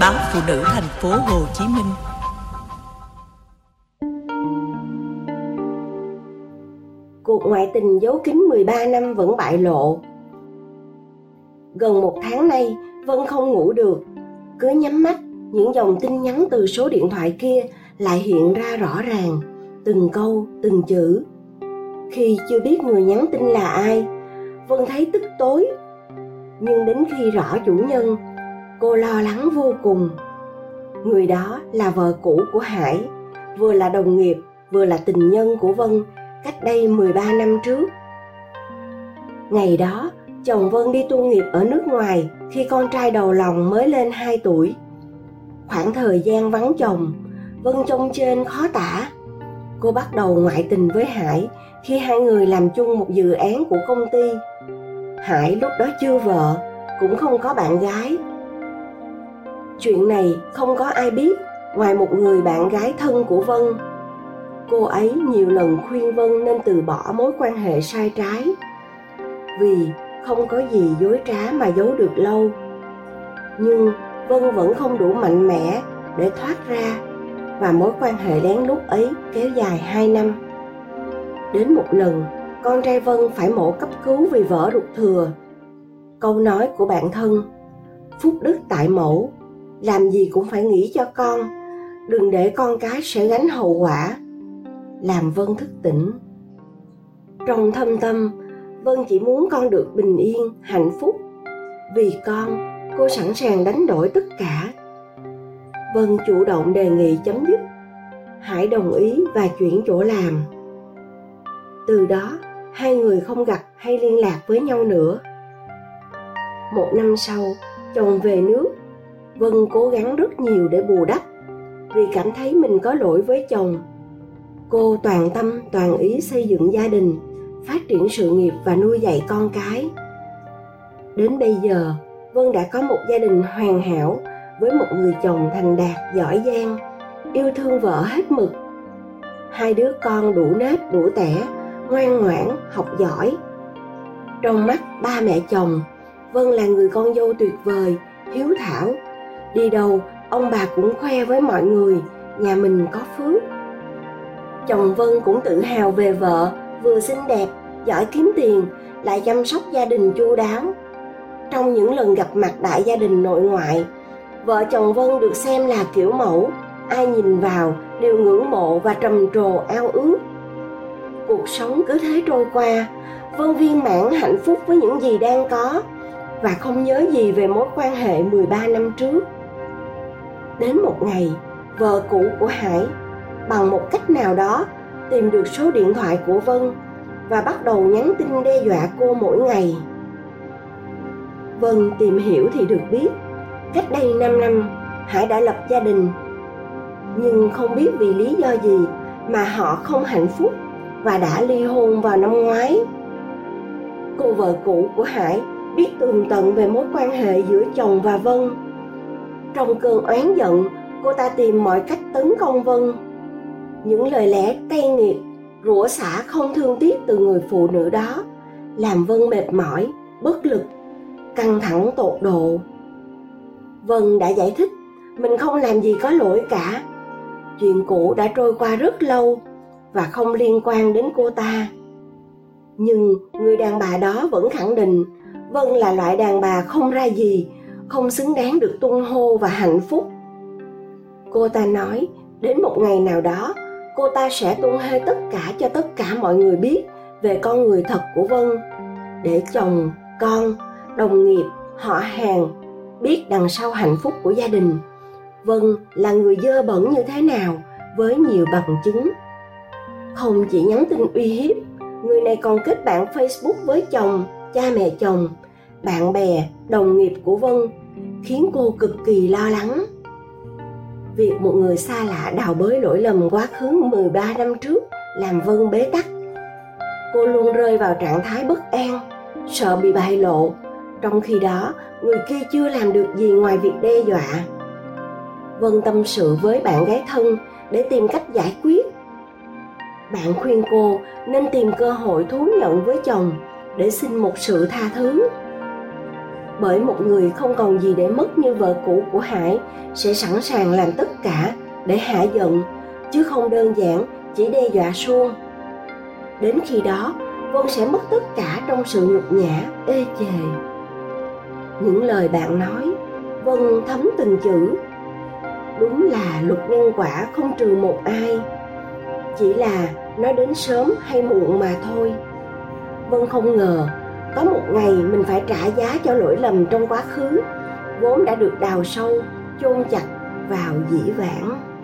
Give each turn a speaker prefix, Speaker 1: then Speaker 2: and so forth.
Speaker 1: báo phụ nữ thành phố Hồ Chí Minh.
Speaker 2: Cuộc ngoại tình giấu kín 13 năm vẫn bại lộ. Gần một tháng nay, Vân không ngủ được. Cứ nhắm mắt, những dòng tin nhắn từ số điện thoại kia lại hiện ra rõ ràng, từng câu, từng chữ. Khi chưa biết người nhắn tin là ai, Vân thấy tức tối. Nhưng đến khi rõ chủ nhân, cô lo lắng vô cùng. Người đó là vợ cũ của Hải, vừa là đồng nghiệp, vừa là tình nhân của Vân cách đây 13 năm trước. Ngày đó, chồng Vân đi tu nghiệp ở nước ngoài khi con trai đầu lòng mới lên 2 tuổi. Khoảng thời gian vắng chồng, Vân trông trên khó tả. Cô bắt đầu ngoại tình với Hải khi hai người làm chung một dự án của công ty. Hải lúc đó chưa vợ, cũng không có bạn gái. Chuyện này không có ai biết ngoài một người bạn gái thân của Vân. Cô ấy nhiều lần khuyên Vân nên từ bỏ mối quan hệ sai trái. Vì không có gì dối trá mà giấu được lâu. Nhưng Vân vẫn không đủ mạnh mẽ để thoát ra và mối quan hệ lén lút ấy kéo dài 2 năm. Đến một lần, con trai Vân phải mổ cấp cứu vì vỡ ruột thừa. Câu nói của bạn thân, phúc đức tại mẫu, làm gì cũng phải nghĩ cho con, đừng để con cái sẽ gánh hậu quả. Làm Vân thức tỉnh. Trong thâm tâm, Vân chỉ muốn con được bình yên, hạnh phúc. Vì con, cô sẵn sàng đánh đổi tất cả. Vân chủ động đề nghị chấm dứt. Hải đồng ý và chuyển chỗ làm. Từ đó, hai người không gặp hay liên lạc với nhau nữa. Một năm sau, chồng về nước, Vân cố gắng rất nhiều để bù đắp vì cảm thấy mình có lỗi với chồng. Cô toàn tâm toàn ý xây dựng gia đình, phát triển sự nghiệp và nuôi dạy con cái. Đến bây giờ, Vân đã có một gia đình hoàn hảo với một người chồng thành đạt giỏi giang, yêu thương vợ hết mực. Hai đứa con đủ nết đủ tẻ, ngoan ngoãn, học giỏi. Trong mắt ba mẹ chồng, Vân là người con dâu tuyệt vời, hiếu thảo. Đi đâu, ông bà cũng khoe với mọi người, nhà mình có phước. Chồng Vân cũng tự hào về vợ, vừa xinh đẹp, giỏi kiếm tiền, lại chăm sóc gia đình chu đáo. Trong những lần gặp mặt đại gia đình nội ngoại, vợ chồng Vân được xem là kiểu mẫu, ai nhìn vào đều ngưỡng mộ và trầm trồ ao ước cuộc sống cứ thế trôi qua vân viên mãn hạnh phúc với những gì đang có và không nhớ gì về mối quan hệ 13 năm trước. Đến một ngày, vợ cũ của Hải bằng một cách nào đó tìm được số điện thoại của Vân và bắt đầu nhắn tin đe dọa cô mỗi ngày. Vân tìm hiểu thì được biết, cách đây 5 năm, Hải đã lập gia đình. Nhưng không biết vì lý do gì mà họ không hạnh phúc và đã ly hôn vào năm ngoái. Cô vợ cũ của Hải biết tường tận về mối quan hệ giữa chồng và Vân. Trong cơn oán giận, cô ta tìm mọi cách tấn công Vân. Những lời lẽ cay nghiệt, rủa xả không thương tiếc từ người phụ nữ đó, làm Vân mệt mỏi, bất lực, căng thẳng tột độ. Vân đã giải thích, mình không làm gì có lỗi cả. Chuyện cũ đã trôi qua rất lâu và không liên quan đến cô ta nhưng người đàn bà đó vẫn khẳng định vân là loại đàn bà không ra gì không xứng đáng được tung hô và hạnh phúc. Cô ta nói đến một ngày nào đó cô ta sẽ tung hê tất cả cho tất cả mọi người biết về con người thật của vân. Để chồng con đồng nghiệp họ hàng biết đằng sau hạnh phúc của gia đình vân là người dơ bẩn như thế nào với nhiều bằng chứng. Không chỉ nhắn tin uy hiếp, người này còn kết bạn Facebook với chồng, cha mẹ chồng, bạn bè, đồng nghiệp của Vân, khiến cô cực kỳ lo lắng. Việc một người xa lạ đào bới lỗi lầm quá khứ 13 năm trước làm Vân bế tắc. Cô luôn rơi vào trạng thái bất an, sợ bị bại lộ, trong khi đó người kia chưa làm được gì ngoài việc đe dọa. Vân tâm sự với bạn gái thân để tìm cách giải quyết bạn khuyên cô nên tìm cơ hội thú nhận với chồng để xin một sự tha thứ bởi một người không còn gì để mất như vợ cũ của hải sẽ sẵn sàng làm tất cả để hạ giận, chứ không đơn giản chỉ đe dọa suông. Đến khi đó, vân sẽ mất tất cả trong sự nhục nhã, ê chề. Những lời bạn nói, vân thấm từng chữ. Đúng là luật nhân quả không trừ một ai. Chỉ là nó đến sớm hay muộn mà thôi. Vân không ngờ có một ngày mình phải trả giá cho lỗi lầm trong quá khứ, vốn đã được đào sâu, chôn chặt vào dĩ vãng.